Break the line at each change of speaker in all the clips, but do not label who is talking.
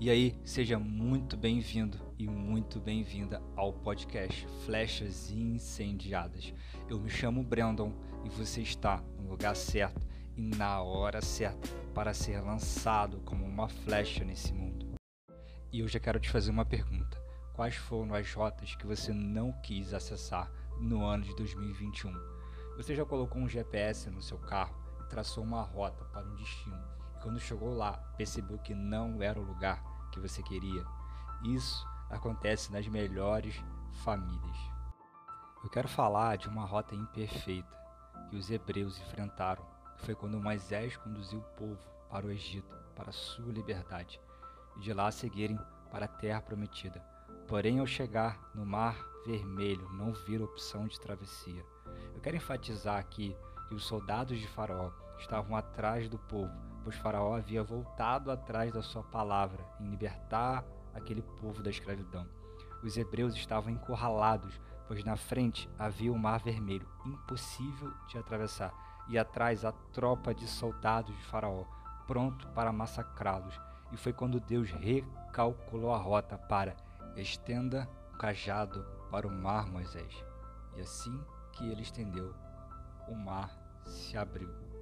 E aí, seja muito bem-vindo e muito bem-vinda ao podcast Flechas Incendiadas. Eu me chamo Brandon e você está no lugar certo e na hora certa para ser lançado como uma flecha nesse mundo. E eu já quero te fazer uma pergunta: quais foram as rotas que você não quis acessar no ano de 2021? Você já colocou um GPS no seu carro e traçou uma rota para um destino quando chegou lá, percebeu que não era o lugar que você queria. Isso acontece nas melhores famílias. Eu quero falar de uma rota imperfeita que os hebreus enfrentaram, que foi quando Moisés conduziu o povo para o Egito, para a sua liberdade, e de lá seguirem para a terra prometida. Porém, ao chegar no Mar Vermelho, não viram opção de travessia. Eu quero enfatizar aqui que os soldados de Faraó estavam atrás do povo pois Faraó havia voltado atrás da sua palavra em libertar aquele povo da escravidão. Os hebreus estavam encurralados, pois na frente havia o Mar Vermelho, impossível de atravessar, e atrás a tropa de soldados de Faraó, pronto para massacrá-los. E foi quando Deus recalculou a rota para estenda o cajado para o mar, Moisés. E assim que ele estendeu, o mar se abriu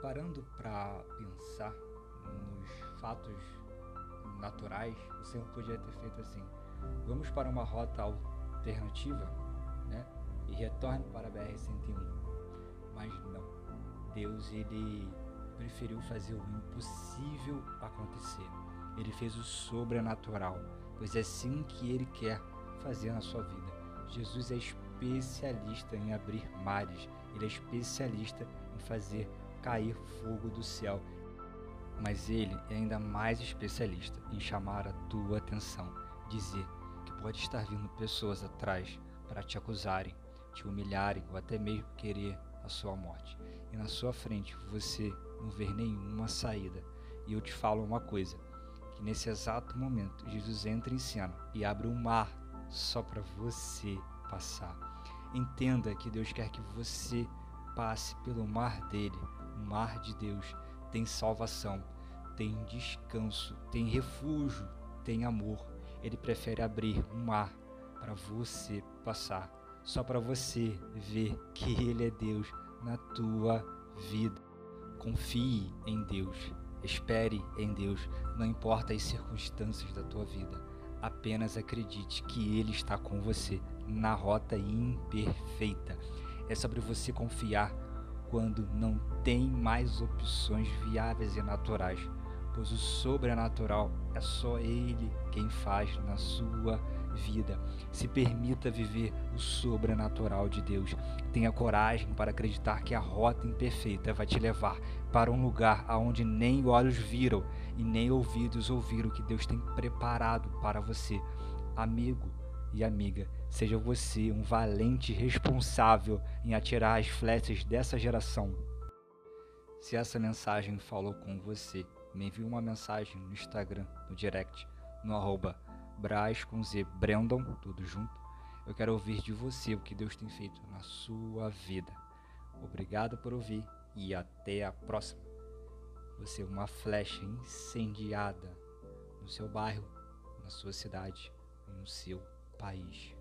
parando para pensar nos fatos naturais, o Senhor podia ter feito assim: vamos para uma rota alternativa, né? E retorne para a BR-101. Mas não. Deus ele preferiu fazer o impossível acontecer. Ele fez o sobrenatural, pois é assim que ele quer fazer na sua vida. Jesus é especialista em abrir mares, ele é especialista em fazer cair fogo do céu. Mas ele é ainda mais especialista em chamar a tua atenção, dizer que pode estar vindo pessoas atrás para te acusarem, te humilharem ou até mesmo querer a sua morte. E na sua frente você não ver nenhuma saída. E eu te falo uma coisa, que nesse exato momento Jesus entra em cena e abre um mar só para você passar. Entenda que Deus quer que você passe pelo mar dele o mar de Deus tem salvação, tem descanso, tem refúgio, tem amor. Ele prefere abrir um mar para você passar, só para você ver que Ele é Deus na tua vida. Confie em Deus, espere em Deus, não importa as circunstâncias da tua vida. Apenas acredite que Ele está com você na rota imperfeita. É sobre você confiar quando não tem mais opções viáveis e naturais, pois o sobrenatural é só Ele quem faz na sua vida. Se permita viver o sobrenatural de Deus. Tenha coragem para acreditar que a rota imperfeita vai te levar para um lugar aonde nem olhos viram e nem ouvidos ouviram que Deus tem preparado para você. Amigo e amiga, Seja você um valente responsável em atirar as flechas dessa geração. Se essa mensagem falou com você, me envie uma mensagem no Instagram, no direct, no arroba Braz com Z Brandon, tudo junto. Eu quero ouvir de você o que Deus tem feito na sua vida. Obrigado por ouvir e até a próxima. Você é uma flecha incendiada no seu bairro, na sua cidade, no seu país.